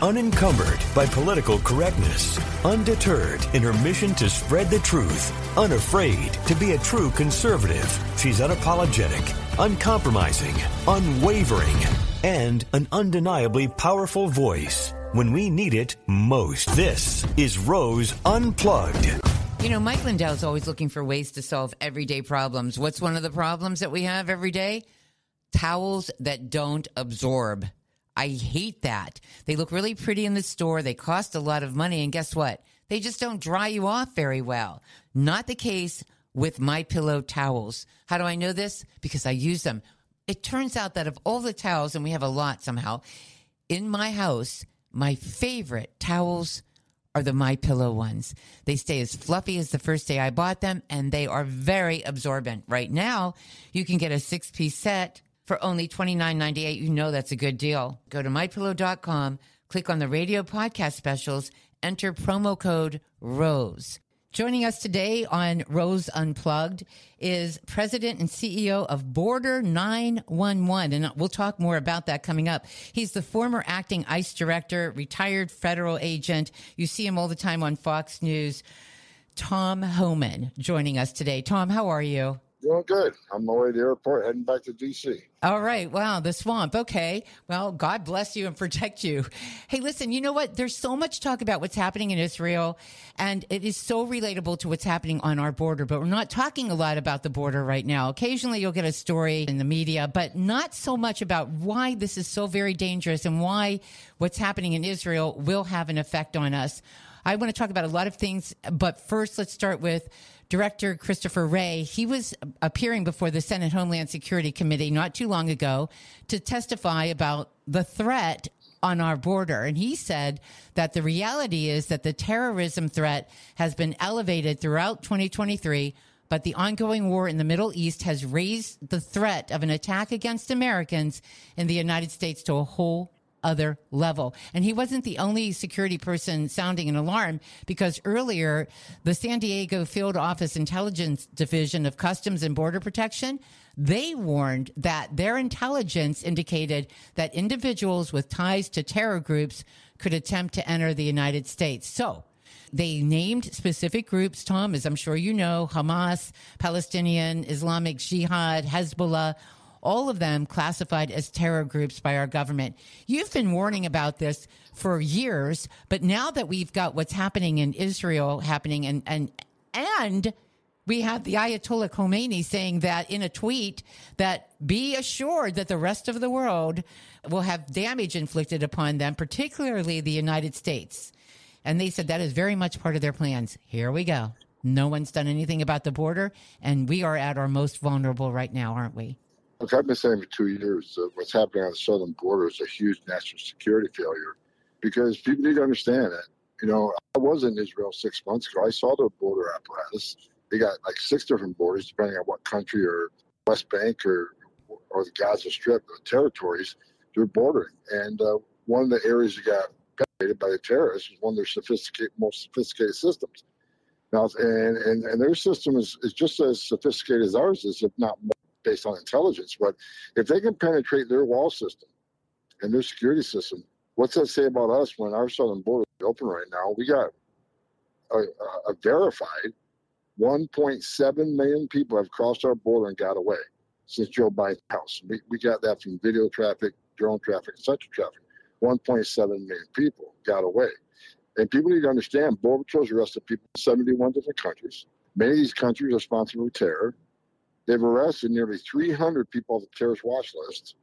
Unencumbered by political correctness, undeterred in her mission to spread the truth, unafraid to be a true conservative, she's unapologetic, uncompromising, unwavering, and an undeniably powerful voice when we need it most. This is Rose Unplugged. You know, Mike Lindell is always looking for ways to solve everyday problems. What's one of the problems that we have every day? Towels that don't absorb. I hate that. They look really pretty in the store. They cost a lot of money. And guess what? They just don't dry you off very well. Not the case with my pillow towels. How do I know this? Because I use them. It turns out that of all the towels, and we have a lot somehow, in my house, my favorite towels are the my pillow ones. They stay as fluffy as the first day I bought them and they are very absorbent. Right now, you can get a 6-piece set for only $29.98. You know that's a good deal. Go to mypillow.com, click on the radio podcast specials, enter promo code ROSE. Joining us today on Rose Unplugged is President and CEO of Border 911. And we'll talk more about that coming up. He's the former acting ICE director, retired federal agent. You see him all the time on Fox News. Tom Homan joining us today. Tom, how are you? Doing good. I'm on my way to the airport, heading back to D.C. All right. Wow. The swamp. Okay. Well, God bless you and protect you. Hey, listen, you know what? There's so much talk about what's happening in Israel, and it is so relatable to what's happening on our border, but we're not talking a lot about the border right now. Occasionally you'll get a story in the media, but not so much about why this is so very dangerous and why what's happening in Israel will have an effect on us. I want to talk about a lot of things, but first let's start with Director Christopher Wray, he was appearing before the Senate Homeland Security Committee not too long ago to testify about the threat on our border. And he said that the reality is that the terrorism threat has been elevated throughout 2023, but the ongoing war in the Middle East has raised the threat of an attack against Americans in the United States to a whole other level. And he wasn't the only security person sounding an alarm because earlier the San Diego Field Office Intelligence Division of Customs and Border Protection they warned that their intelligence indicated that individuals with ties to terror groups could attempt to enter the United States. So, they named specific groups, Tom, as I'm sure you know, Hamas, Palestinian, Islamic Jihad, Hezbollah, all of them classified as terror groups by our government. You've been warning about this for years, but now that we've got what's happening in Israel happening and, and, and we have the Ayatollah Khomeini saying that in a tweet that be assured that the rest of the world will have damage inflicted upon them, particularly the United States. And they said that is very much part of their plans. Here we go. No one's done anything about the border, and we are at our most vulnerable right now, aren't we? Look, I've been saying for two years that what's happening on the southern border is a huge national security failure because people need to understand that. You know, I was in Israel six months ago. I saw their border apparatus. They got like six different borders, depending on what country or West Bank or or the Gaza Strip, the territories they're bordering. And uh, one of the areas that got penetrated by the terrorists was one of their sophisticated, most sophisticated systems. Now, and, and, and their system is, is just as sophisticated as ours is, if not more based on intelligence. But if they can penetrate their wall system and their security system, what's that say about us when our southern border is open right now? We got a, a verified 1.7 million people have crossed our border and got away since Joe Biden's house. We, we got that from video traffic, drone traffic, etc. traffic. 1.7 million people got away. And people need to understand Border Patrol's arrested people in 71 different countries. Many of these countries are sponsored terror. They've arrested nearly 300 people off the terrorist watch list.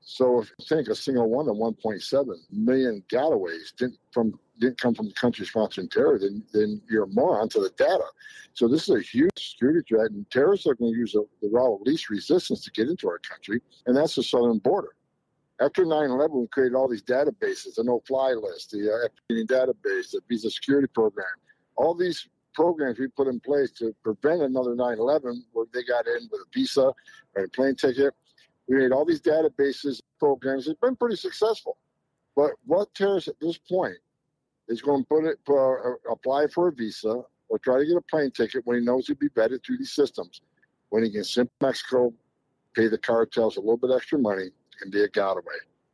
So if you think a single one of 1.7 million gotaways didn't from didn't come from the country sponsoring terror, then then you're a moron to the data. So this is a huge security threat, and terrorists are going to use the, the route of least resistance to get into our country, and that's the southern border. After 9/11, we created all these databases, the no-fly list, the uh, database, the visa security program. All these programs we put in place to prevent another 9-11 where they got in with a visa or a plane ticket. We made all these databases programs. It's been pretty successful. But what terrorist at this point is going to put it, uh, apply for a visa or try to get a plane ticket when he knows he'll be vetted through these systems, when he can send Mexico, pay the cartels a little bit extra money, and be a getaway.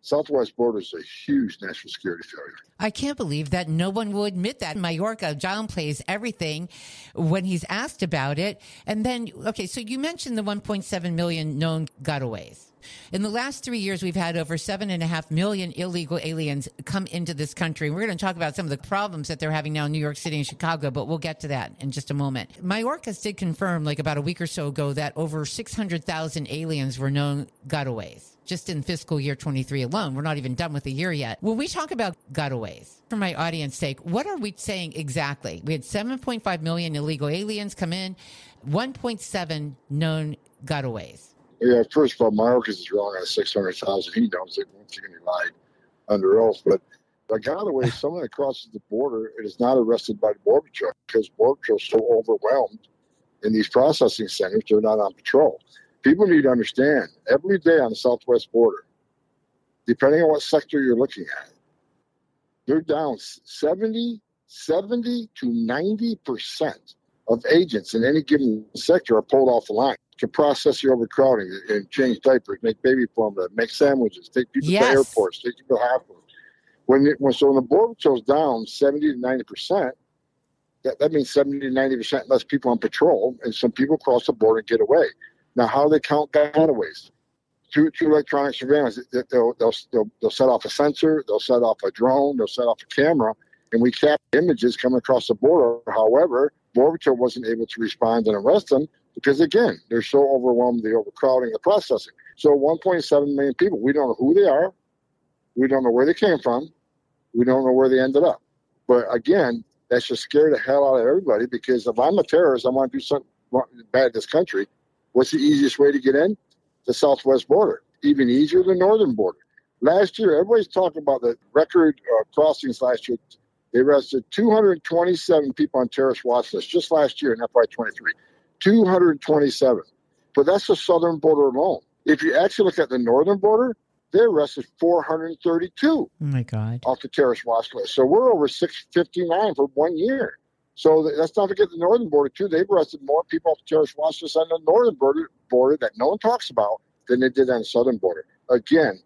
Southwest border is a huge national security failure. I can't believe that no one will admit that. Mayorkas, John plays everything when he's asked about it. And then, okay, so you mentioned the 1.7 million known gotaways. In the last three years, we've had over seven and a half million illegal aliens come into this country. We're going to talk about some of the problems that they're having now in New York City and Chicago, but we'll get to that in just a moment. Mayorkas did confirm, like about a week or so ago, that over 600,000 aliens were known gotaways just in fiscal year 23 alone. We're not even done with the year yet. When we talk about gotaways, for my audience sake, what are we saying exactly? We had 7.5 million illegal aliens come in, 1.7 known gotaways. Yeah, first of all, Mayorkas is wrong on 600,000. He knows it. Once again, he lied under oath. But a gotaway, someone that crosses the border and is not arrested by the Border Patrol because Border Patrol is so overwhelmed in these processing centers, they're not on patrol. People need to understand every day on the southwest border, depending on what sector you're looking at, they're down 70, 70 to 90% of agents in any given sector are pulled off the line can process the overcrowding and change diapers, make baby formula, make sandwiches, take people yes. to airports, take people to hospitals. When, it, when so when the border patrol's down 70 to 90 percent, that, that means 70 to 90 percent less people on patrol, and some people cross the border and get away. Now, how do they count gotaways? Through, through electronic surveillance, they'll, they'll, they'll, they'll set off a sensor, they'll set off a drone, they'll set off a camera, and we capture images coming across the border. However, Border Patrol wasn't able to respond and arrest them because again, they're so overwhelmed, the overcrowding, the processing. So 1.7 million people, we don't know who they are, we don't know where they came from, we don't know where they ended up. But again, that should scare the hell out of everybody because if I'm a terrorist, I want to do something bad in this country. What's the easiest way to get in? The southwest border. Even easier the northern border. Last year, everybody's talking about the record uh, crossings last year. They arrested 227 people on terrorist watch lists just last year in FY23. 227. But that's the southern border alone. If you actually look at the northern border, they arrested 432. Oh my God. Off the terrorist watch list. So we're over 659 for one year. So let's not forget the northern border, too. They've arrested more people off the terrorist watch list on the northern border, border that no one talks about than they did on the southern border. Again,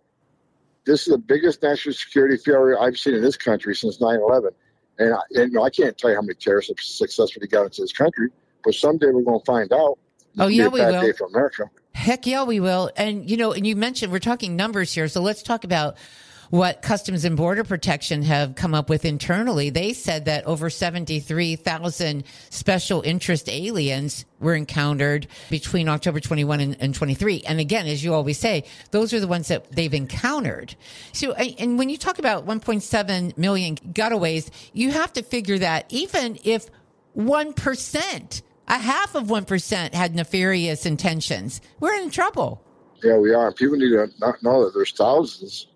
this is the biggest national security failure I've seen in this country since 9 11. And, I, and I can't tell you how many terrorists have successfully got into this country but someday we're going to find out. Oh yeah, we will. Day for America. Heck yeah, we will. And you know, and you mentioned we're talking numbers here, so let's talk about what Customs and Border Protection have come up with internally. They said that over 73,000 special interest aliens were encountered between October 21 and, and, 23. And again, as you always say, those are the ones that they've encountered. So, and when you talk about 1.7 million gotaways, you have to figure that even if 1% a half of 1% had nefarious intentions. We're in trouble. Yeah, we are. People need to not know that there's thousands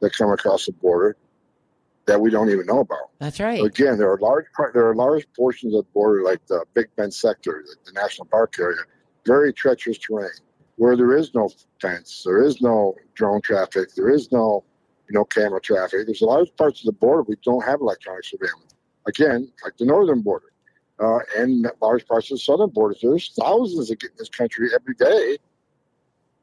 that come across the border that we don't even know about. That's right. Again, there are large there are large portions of the border, like the Big Bend sector, the national park area, very treacherous terrain, where there is no fence, there is no drone traffic, there is no you know camera traffic. There's a large parts of the border we don't have electronic surveillance. Again, like the northern border uh, and large parts of the southern border. There's thousands that get in this country every day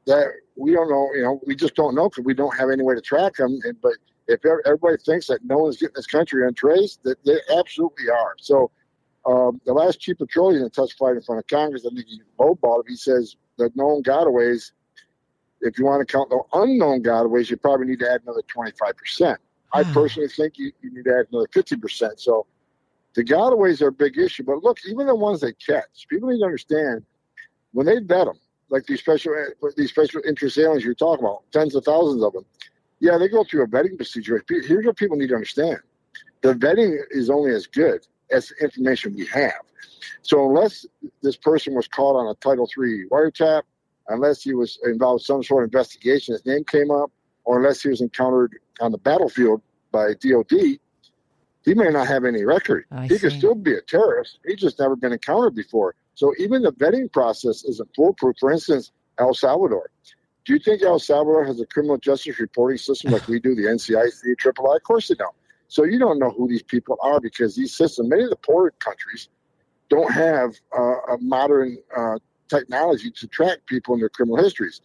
that we don't know. You know, we just don't know because we don't have any way to track them. And, but if everybody thinks that no one's getting this country untraced, that they absolutely are. So um, the last chief petroleum that testified in front of Congress, I think he lowballed him. He says the known gotaways. If you want to count the unknown gotaways, you probably need to add another 25%. I hmm. personally think you, you need to add another 50%. So the gotaways are a big issue, but look, even the ones they catch, people need to understand when they vet them, like these special these special interest aliens you're talking about, tens of thousands of them. Yeah, they go through a vetting procedure. Here's what people need to understand: the vetting is only as good as the information we have. So unless this person was caught on a Title III wiretap, unless he was involved in some sort of investigation, his name came up, or unless he was encountered on the battlefield by DOD, he may not have any record. I he see. could still be a terrorist. He's just never been encountered before. So even the vetting process isn't foolproof. For instance, El Salvador. Do you think El Salvador has a criminal justice reporting system like we do, the NCIC, AAA? Of course they don't. So you don't know who these people are because these systems, many of the poor countries, don't have uh, a modern uh, technology to track people in their criminal histories.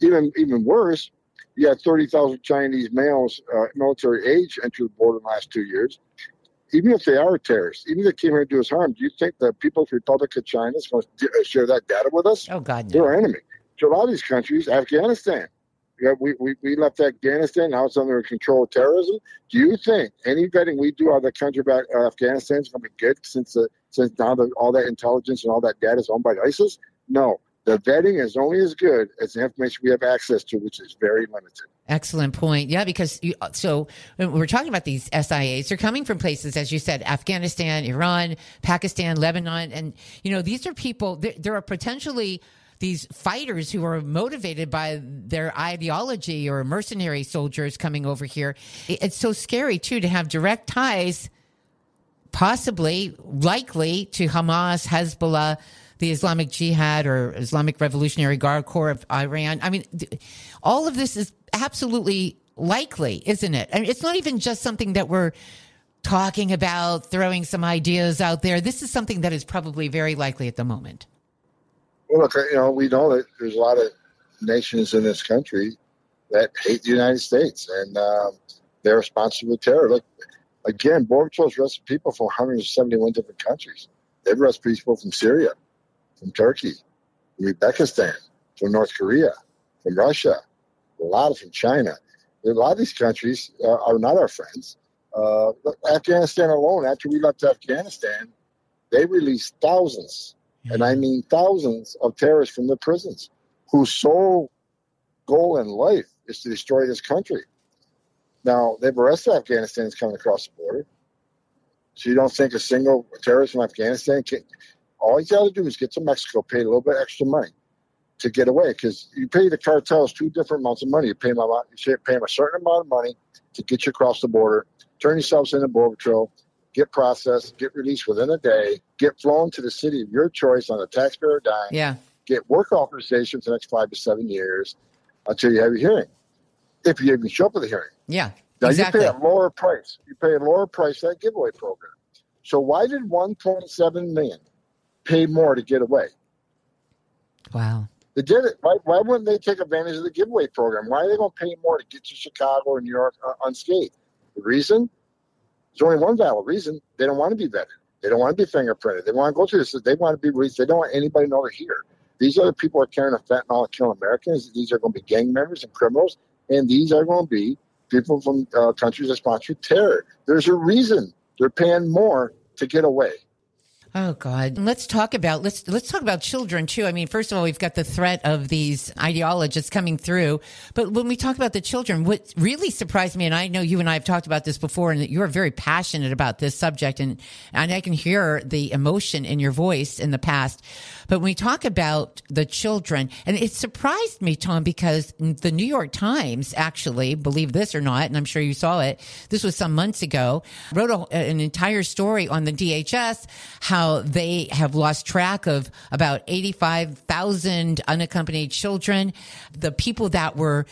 Even even worse, You had 30,000 Chinese males, uh, military age, enter the border in the last two years. Even if they are terrorists, even if they came here to do us harm, do you think the People's Republic of China is going to share that data with us? Oh, God, no. They're our enemy. So a lot of these countries, Afghanistan, yeah, we, we, we left Afghanistan. Now it's under control of terrorism. Do you think any vetting we do out of the country about Afghanistan is going to be good since uh, since now the, all that intelligence and all that data is owned by ISIS? No. The vetting is only as good as the information we have access to, which is very limited. Excellent point. Yeah, because you, uh, so we're talking about these SIAs. They're coming from places, as you said, Afghanistan, Iran, Pakistan, Lebanon, and you know these are people. There, there are potentially these fighters who are motivated by their ideology or mercenary soldiers coming over here. It's so scary too to have direct ties, possibly, likely to Hamas, Hezbollah, the Islamic Jihad or Islamic Revolutionary Guard Corps of Iran. I mean, all of this is absolutely likely, isn't it? I mean, it's not even just something that we're talking about, throwing some ideas out there. This is something that is probably very likely at the moment. Well, look, you know, we know that there's a lot of nations in this country that hate the United States, and um, they're responsible for terror. Look, again, Border Patrol's arrested people from 171 different countries. They've people from Syria, from Turkey, from Uzbekistan, from North Korea, from Russia, a lot from China. A lot of these countries uh, are not our friends. Uh, Afghanistan alone, after we left Afghanistan, they released thousands and I mean thousands of terrorists from the prisons whose sole goal in life is to destroy this country. Now, they've arrested Afghanistan's coming across the border. So you don't think a single terrorist from Afghanistan can. All he's got to do is get to Mexico, pay a little bit extra money to get away because you pay the cartels two different amounts of money. You pay them, a, you pay them a certain amount of money to get you across the border, turn yourselves into Border Patrol, get processed, get released within a day, get flown to the city of your choice on a taxpayer dime, yeah. get work authorization for the next five to seven years until you have your hearing. If you even show up for the hearing. Yeah. Now exactly. you pay a lower price. You pay a lower price that giveaway program. So why did 1.7 million pay more to get away? Wow. They did it. Why, why wouldn't they take advantage of the giveaway program? Why are they going to pay more to get to Chicago or New York uh, unscathed? The reason there's only one valid reason. They don't want to be vetted. They don't want to be fingerprinted. They want to go through this. They want to be released. They don't want anybody to know they're here. These are the people who are carrying a fentanyl to kill Americans. These are going to be gang members and criminals. And these are going to be people from uh, countries that sponsor terror. There's a reason they're paying more to get away. Oh God. Let's talk about let's let's talk about children too. I mean, first of all, we've got the threat of these ideologists coming through, but when we talk about the children, what really surprised me, and I know you and I have talked about this before, and that you're very passionate about this subject, and and I can hear the emotion in your voice in the past. But when we talk about the children, and it surprised me, Tom, because the New York Times actually, believe this or not, and I'm sure you saw it, this was some months ago, wrote a, an entire story on the DHS, how they have lost track of about 85,000 unaccompanied children. The people that were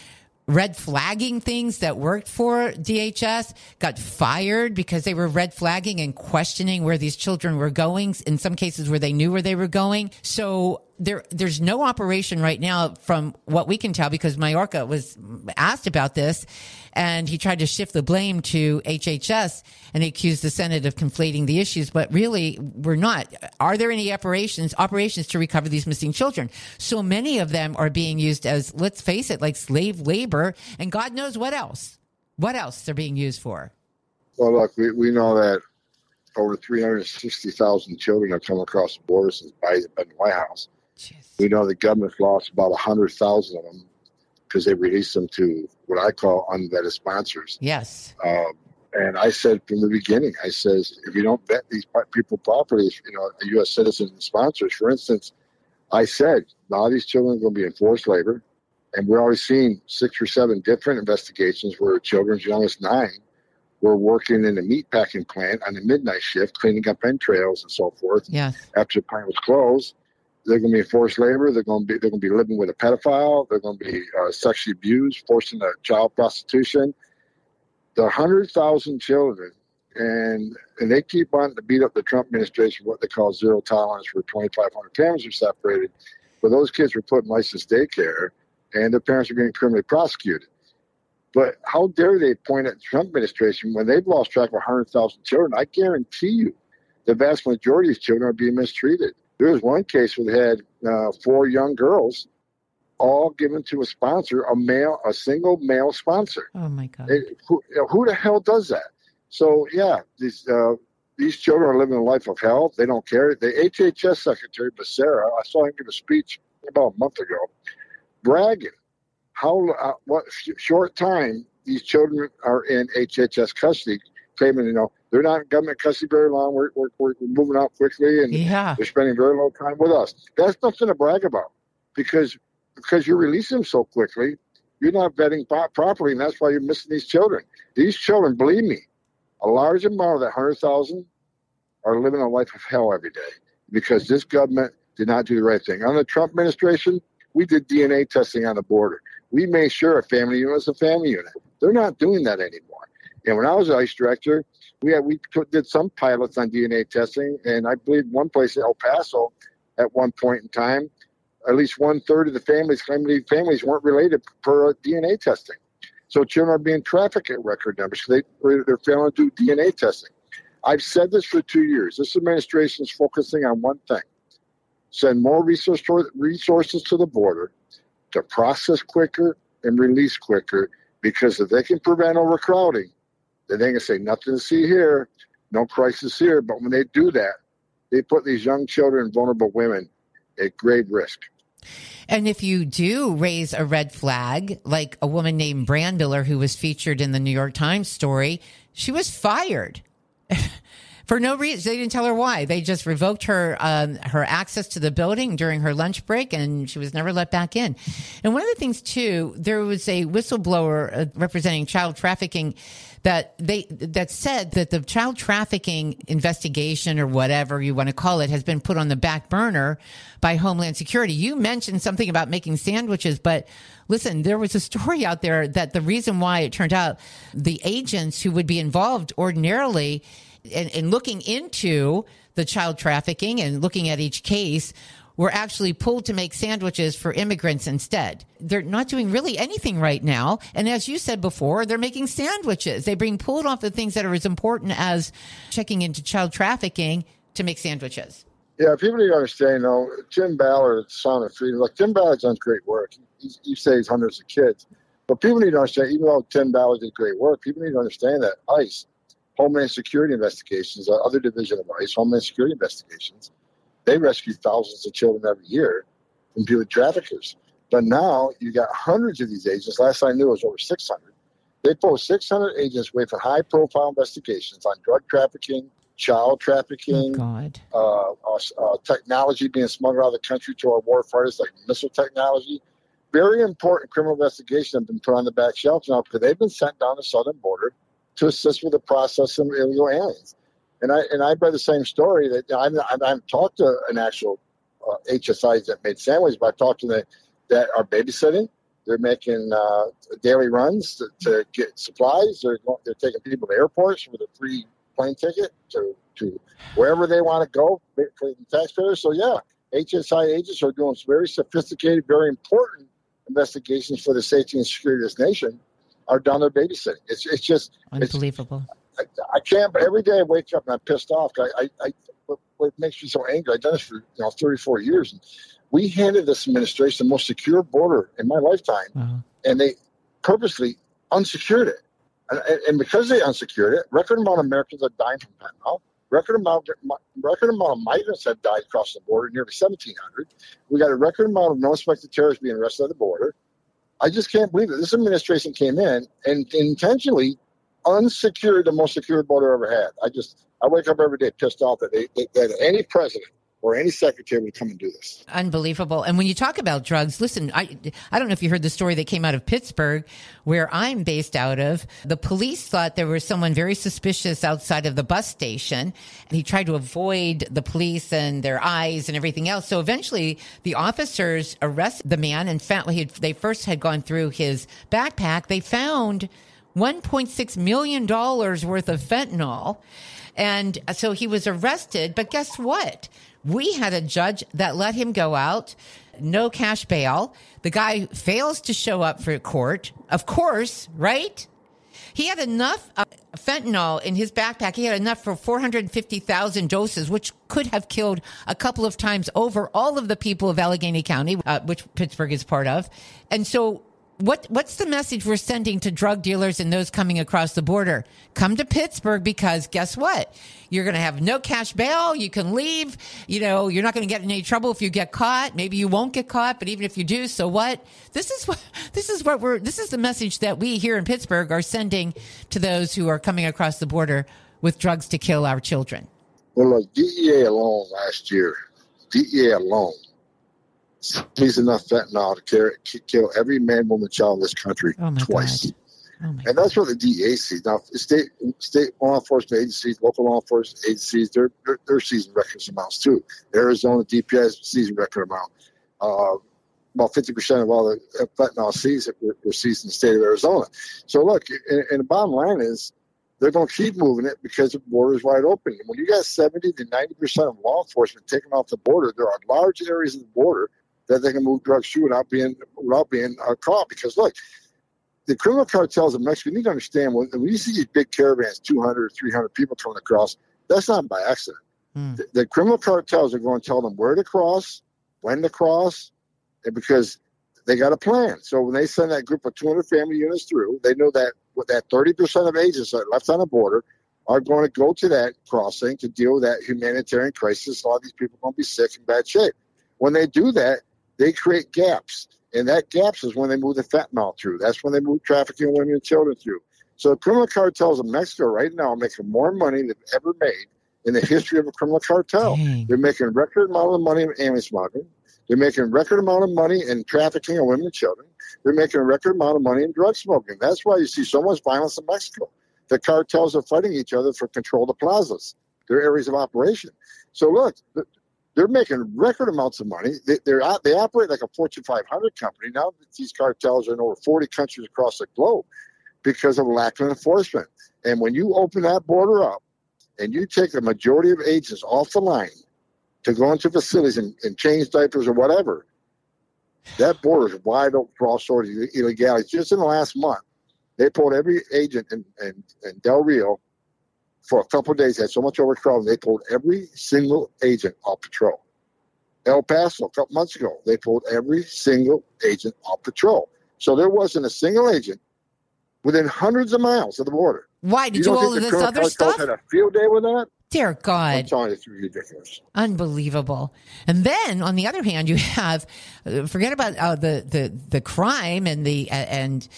red flagging things that worked for DHS got fired because they were red flagging and questioning where these children were going in some cases where they knew where they were going. So there, there's no operation right now from what we can tell because Mayorkas was asked about this and he tried to shift the blame to HHS and he accused the Senate of conflating the issues, but really we're not. Are there any operations, operations to recover these missing children? So many of them are being used as, let's face it, like slave labor and God knows what else. What else they're being used for? Well, look, we, we know that over 360,000 children have come across the border since Biden's been in the White House. Jeez. We know the government's lost about 100,000 of them because they released them to what I call unvetted sponsors. Yes. Um, and I said from the beginning, I says, if you don't vet these people properly, you know, the U.S. citizens and sponsors, for instance, I said, a lot of these children are going to be in forced labor. And we're already seeing six or seven different investigations where children as young as nine were working in a meat packing plant on a midnight shift, cleaning up entrails and so forth. Yes. After the plant was closed, they're going to be forced labor. They're going to be they're going to be living with a pedophile. They're going to be uh, sexually abused, forced into child prostitution. There are hundred thousand children, and and they keep wanting to beat up the Trump administration what they call zero tolerance for 2,500 families are separated. But those kids were put in licensed daycare, and their parents are being criminally prosecuted. But how dare they point at the Trump administration when they've lost track of 100,000 children? I guarantee you the vast majority of children are being mistreated. There was one case where they had uh, four young girls all given to a sponsor, a male, a single male sponsor. Oh my God! It, who, who, the hell does that? So yeah, these uh, these children are living a life of hell. They don't care. The HHS secretary Becerra, I saw him give a speech about a month ago, bragging how uh, what short time these children are in HHS custody, claiming you know they're not in government custody very long. We're, we're, we're moving out quickly, and yeah. they're spending very little time with us. That's nothing to brag about because because you release them so quickly, you're not vetting properly, and that's why you're missing these children. These children, believe me, a large amount of that hundred thousand are living a life of hell every day because this government did not do the right thing. On the Trump administration, we did DNA testing on the border. We made sure a family unit was a family unit. They're not doing that anymore. And when I was ICE director, we had, we did some pilots on DNA testing, and I believe one place in El Paso, at one point in time, at least one third of the families claimed families weren't related per DNA testing. So children are being trafficked at record numbers because they, they're failing to do DNA testing. I've said this for two years. This administration is focusing on one thing send more resources to the border to process quicker and release quicker because if they can prevent overcrowding, then they can say nothing to see here, no crisis here. But when they do that, they put these young children vulnerable women at grave risk. And if you do raise a red flag, like a woman named Brandler who was featured in the New York Times story, she was fired. for no reason. They didn't tell her why. They just revoked her um, her access to the building during her lunch break, and she was never let back in. And one of the things too, there was a whistleblower uh, representing child trafficking that they that said that the child trafficking investigation or whatever you want to call it has been put on the back burner by Homeland Security. You mentioned something about making sandwiches, but listen, there was a story out there that the reason why it turned out the agents who would be involved ordinarily in, in looking into the child trafficking and looking at each case were actually pulled to make sandwiches for immigrants instead. They're not doing really anything right now. And as you said before, they're making sandwiches. They bring pulled off the things that are as important as checking into child trafficking to make sandwiches. Yeah, people need to understand, you know, Tim Ballard, Sound of Freedom, like Tim Ballard done great work. He, he saves hundreds of kids. But people need to understand, even though Tim Ballard did great work, people need to understand that ICE Homeland Security investigations, uh, other division of ICE, Homeland Security investigations, they rescue thousands of children every year from human traffickers. But now you got hundreds of these agents. Last I knew, it was over 600. They post 600 agents wait for high profile investigations on drug trafficking, child trafficking, oh uh, uh, uh, technology being smuggled out of the country to our war fighters, like missile technology. Very important criminal investigations have been put on the back shelf now because they've been sent down the southern border to assist with the process of illegal aliens. And I and I read the same story that I'm I have talked to an actual uh, HSIs that made sandwiches, but I talked to that are babysitting. They're making uh, daily runs to, to, get supplies. They're going, they're taking people to airports with a free plane ticket to to wherever they want to go for the taxpayers. So yeah, HSI agents are doing very sophisticated, very important investigations for the safety and security of this nation are down there babysitting. It's it's just unbelievable. It's, I, I, can't. But every day I wake up and I'm pissed off. I, I, I what makes me so angry? I've done this for you know 34 years, and we handed this administration the most secure border in my lifetime, uh-huh. and they purposely unsecured it. And, and, because they unsecured it, record amount of Americans are dying from fentanyl. Record amount, record amount of migrants have died across the border, nearly 1,700. We got a record amount of non-suspected terrorists being arrested at the border. I just can't believe it. This administration came in and intentionally unsecured the most secure border ever had. I just I wake up every day pissed off that they, that any president or any secretary would come and do this. Unbelievable. And when you talk about drugs, listen, I, I don't know if you heard the story that came out of Pittsburgh, where I'm based out of. The police thought there was someone very suspicious outside of the bus station. And he tried to avoid the police and their eyes and everything else. So eventually the officers arrested the man and found, they first had gone through his backpack. They found 1.6 million dollars worth of fentanyl. And so he was arrested, but guess what? We had a judge that let him go out, no cash bail. The guy fails to show up for court. Of course, right? He had enough fentanyl in his backpack. He had enough for 450,000 doses, which could have killed a couple of times over all of the people of Allegheny County, uh, which Pittsburgh is part of. And so what what's the message we're sending to drug dealers and those coming across the border? Come to Pittsburgh because guess what? You're going to have no cash bail. You can leave. You know, you're not going to get in any trouble if you get caught. Maybe you won't get caught, but even if you do, so what? This is what this is what we're this is the message that we here in Pittsburgh are sending to those who are coming across the border with drugs to kill our children. Well, look, DEA alone last year, DEA alone He's enough fentanyl to carry, kill every man, woman, child in this country oh twice. Oh and that's what the DEA sees. Now, state state law enforcement agencies, local law enforcement agencies, they're, they're, they're seizing record amounts too. Arizona DPS seizing record amount. Uh, about 50% of all the fentanyl seized were, were seized in the state of Arizona. So, look, and, and the bottom line is they're going to keep moving it because the border is wide open. And When you got 70 to 90% of law enforcement taken off the border, there are large areas of the border that they can move drugs through without being without being uh, caught. Because look, the criminal cartels in Mexico, you need to understand when, when you see these big caravans, 200, 300 people coming across, that's not by accident. Mm. The, the, criminal cartels are going to tell them where to cross, when to cross, and because they got a plan. So when they send that group of 200 family units through, they know that that 30% of agents that are left on the border are going to go to that crossing to deal with that humanitarian crisis. A lot of these people are going to be sick and bad shape. When they do that, they create gaps. And that gaps is when they move the fentanyl through. That's when they move trafficking of women and children through. So the criminal cartels in Mexico right now are making more money than ever made in the history of a criminal cartel. Dang. They're making record amount of money in alien smuggling. They're making record amount of money in trafficking of women and children. They're making a record amount of money in drug smoking. That's why you see so much violence in Mexico. The cartels are fighting each other for control of the plazas, their areas of operation. So look, they're making record amounts of money. They, they're they operate like a Fortune 500 company now. These cartels are in over 40 countries across the globe because of lack of enforcement. And when you open that border up and you take the majority of agents off the line to go into facilities and, and change diapers or whatever, that border is wide open for all sorts of illegalities. Just in the last month, they pulled every agent in, in, in Del Rio for a couple of days, had so much overcrowding, they pulled every single agent off patrol. El Paso, a couple months ago, they pulled every single agent off patrol. So there wasn't a single agent within hundreds of miles of the border. Why did you, you all of this other stuff? Had a field day with that. Dear God, I'm telling you, it's ridiculous, unbelievable. And then on the other hand, you have uh, forget about uh, the the the crime and the uh, and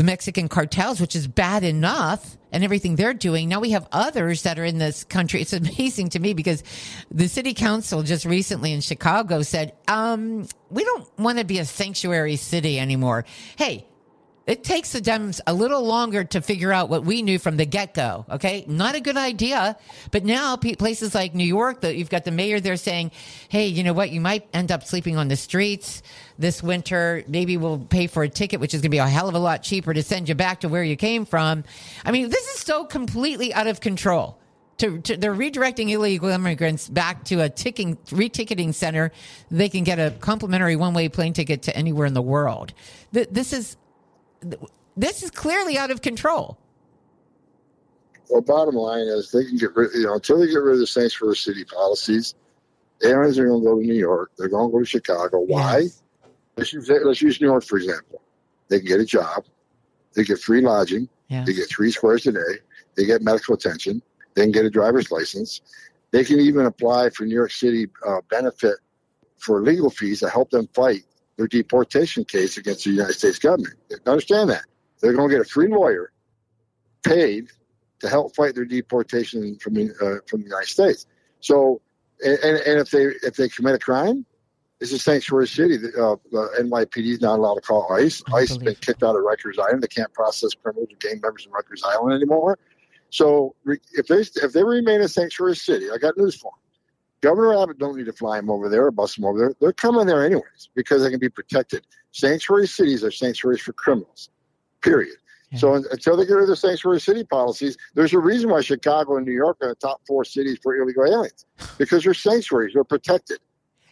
the Mexican cartels, which is bad enough and everything they're doing. Now we have others that are in this country. It's amazing to me because the city council just recently in Chicago said, um, we don't want to be a sanctuary city anymore. Hey, it takes the Dems a little longer to figure out what we knew from the get go. Okay. Not a good idea. But now places like New York, that you've got the mayor there saying, Hey, you know what? You might end up sleeping on the streets this winter. Maybe we'll pay for a ticket, which is going to be a hell of a lot cheaper to send you back to where you came from. I mean, this is so completely out of control. To, to, they're redirecting illegal immigrants back to a ticking reticketing center. They can get a complimentary one-way plane ticket to anywhere in the world. this is this is clearly out of control. Well, bottom line is they can get rid, you know, until they get rid of the sanctuary city policies, aliens are going to go to New York. They're going to go to Chicago. Why? Yes. Let's use, let's use New York, for example. They can get a job. They get free lodging. Yes. They get three squares a day. They get medical attention. They can get a driver's license. They can even apply for New York City uh, benefit for legal fees to help them fight their deportation case against the United States government. Understand that. They're going to get a free lawyer paid to help fight their deportation from the, uh, from the United States. So, and, and if they if they commit a crime, it's a sanctuary city. Uh, the NYPD is not allowed to call ICE. ICE has been kicked out of Rikers Island. They can't process criminals or gang members in Rikers Island anymore. So if they if they remain a sanctuary city, I got news for them. Governor Abbott don't need to fly them over there or bus them over there. They're coming there anyways because they can be protected. Sanctuary cities are sanctuaries for criminals, period. Yeah. So until they get rid of the sanctuary city policies, there's a reason why Chicago and New York are the top four cities for illegal aliens because they're sanctuaries, they're protected.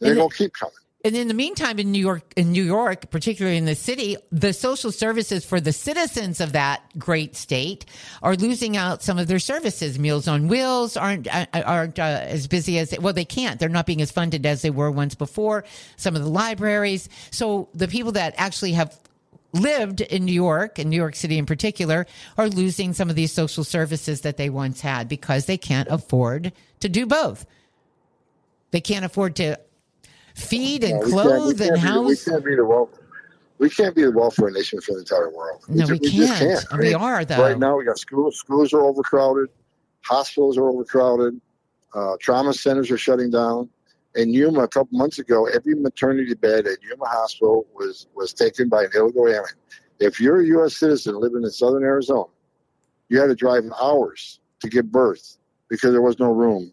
They're going to keep coming. And in the meantime, in New York, in New York, particularly in the city, the social services for the citizens of that great state are losing out some of their services. Meals on Wheels aren't uh, aren't uh, as busy as they, well. They can't. They're not being as funded as they were once before. Some of the libraries. So the people that actually have lived in New York, in New York City in particular, are losing some of these social services that they once had because they can't afford to do both. They can't afford to feed and no, clothe and house. We can't be the welfare. We can't be the welfare nation for the entire world. No, we, we can't. can't. I mean, we are though. Right now, we got schools. Schools are overcrowded. Hospitals are overcrowded. Uh, trauma centers are shutting down. In Yuma, a couple months ago, every maternity bed at Yuma Hospital was was taken by an illegal alien. If you're a U.S. citizen living in southern Arizona, you had to drive hours to give birth because there was no room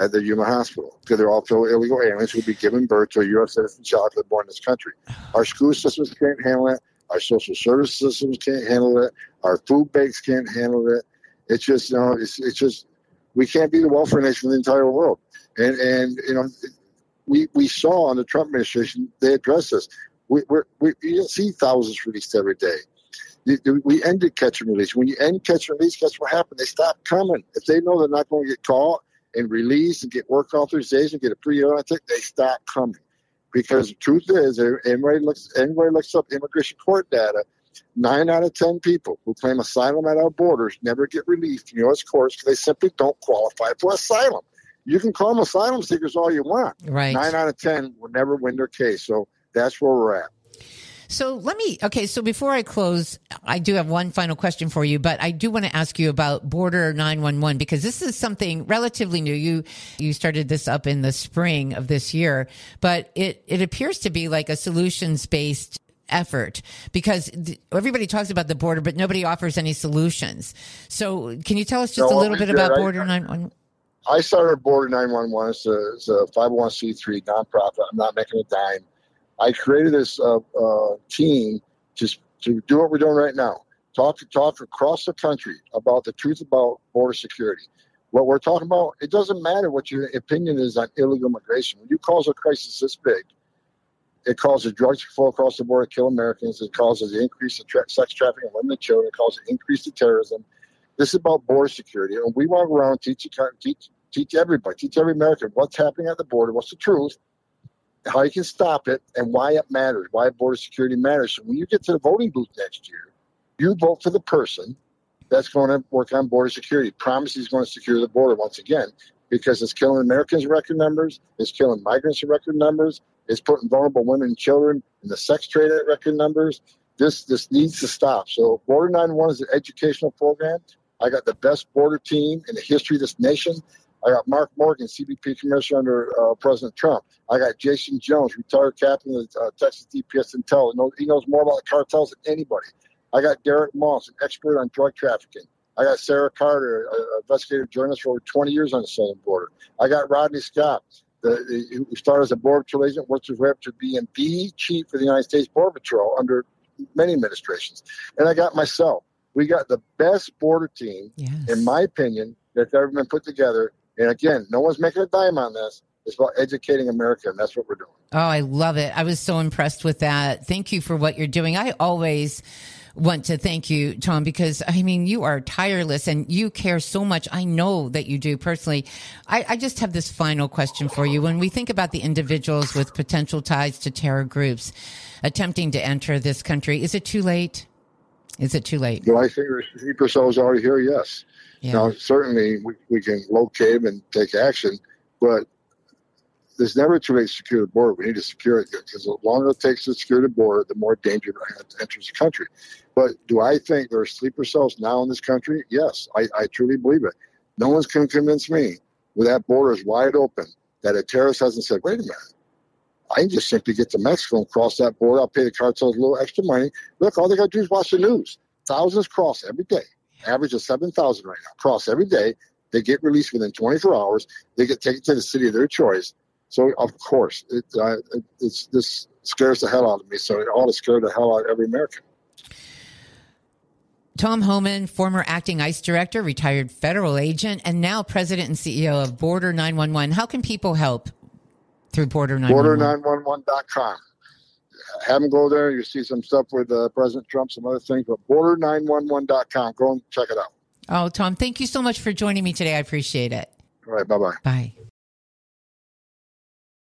at the Yuma Hospital because they're also illegal aliens who would be given birth to a U.S. citizen child that born in this country. Our school systems can't handle it. Our social service systems can't handle it. Our food banks can't handle it. It's just, you know, it's, it's just, we can't be the welfare nation of the entire world. And, and you know, we, we saw on the Trump administration, they addressed this. We, we're, we, you see thousands released every day. We ended catch and release. When you end catch and release, guess what happened? They stop coming. If they know they're not going to get caught, and release and get work authorization, get a pre-automatic, they stop coming. Because the truth is, anybody looks, anybody looks up immigration court data, nine out of 10 people who claim asylum at our borders never get released from U.S. courts because they simply don't qualify for asylum. You can call them asylum seekers all you want. Right. Nine out of 10 will never win their case. So that's where we're at. So let me, okay, so before I close, I do have one final question for you, but I do want to ask you about Border 911 because this is something relatively new. You, you started this up in the spring of this year, but it, it appears to be like a solutions based effort because everybody talks about the border, but nobody offers any solutions. So can you tell us just no, a little bit about Border 911? I started Border 911 as a, as a 501c3 nonprofit. I'm not making a dime. I created this uh, uh, team to, to do what we're doing right now. Talk to talk across the country about the truth about border security. What we're talking about, it doesn't matter what your opinion is on illegal immigration. When you cause a crisis this big, it causes drugs to flow across the border, kill Americans. It causes the increase of tra- sex trafficking of women and children. It causes an increase of terrorism. This is about border security, and we walk around teach teach teach everybody, teach every American what's happening at the border, what's the truth, how you can stop it, and why it matters, why border security matters. So when you get to the voting booth next year, you vote for the person that's going to work on border security. Promise he's going to secure the border once again because it's killing Americans in record numbers, it's killing migrants in record numbers, it's putting vulnerable women and children in the sex trade at record numbers. This this needs to stop. So Border 911 is an educational program. I got the best border team in the history of this nation. I got Mark Morgan, CBP commissioner under uh, President Trump. I got Jaeson Jones, retired captain of uh, Texas DPS Intel. He knows more about the cartels than anybody. I got Derek Maltz, an expert on drug trafficking. I got Sarah Carter, an investigative journalist for over 20 years on the southern border. I got Rodney Scott, the, who started as a border patrol agent, worked his way up to being the chief of the United States Border Patrol under many administrations. And I got myself. We got the best border team, yes. in my opinion, that's ever been put together and again, no one's making a dime on this. It's about educating America, and that's what we're doing. Oh, I love it. I was so impressed with that. Thank you for what you're doing. I always want to thank you, Tom, because I mean, you are tireless and you care so much. I know that you do personally. I, I, just have this final question for you. When we think about the individuals with potential ties to terror groups attempting to enter this country, is it too late? Is it too late? Do I think Sleeper is already here? Yes. Yeah. Now, certainly we, we can locate them and take action, but there's never too late to secure the border. We need to secure it because the longer it takes to secure the border, the more danger enters the country. But do I think there are sleeper cells now in this country? Yes, I, I truly believe it. No one's can convince me when that border is wide open that a terrorist hasn't said, wait a minute, I can just simply get to Mexico and cross that border. I'll pay the cartels a little extra money. Look, all they got to do is watch the news. Thousands cross every day average of 7,000 right now, cross every day. They get released within 24 hours. They get taken to the city of their choice. So, of course, it, uh, it's, this scares the hell out of me. So it ought to scare the hell out of every American. Tom Homan, former acting ICE director, retired federal agent, and now president and CEO of Border 911. How can people help through Border 911? Border911.com. Have them go there. You see some stuff with uh, President Trump, some other things, but border911.com. Go and check it out. Oh, Tom, thank you so much for joining me today. I appreciate it. All right. Bye bye. Bye.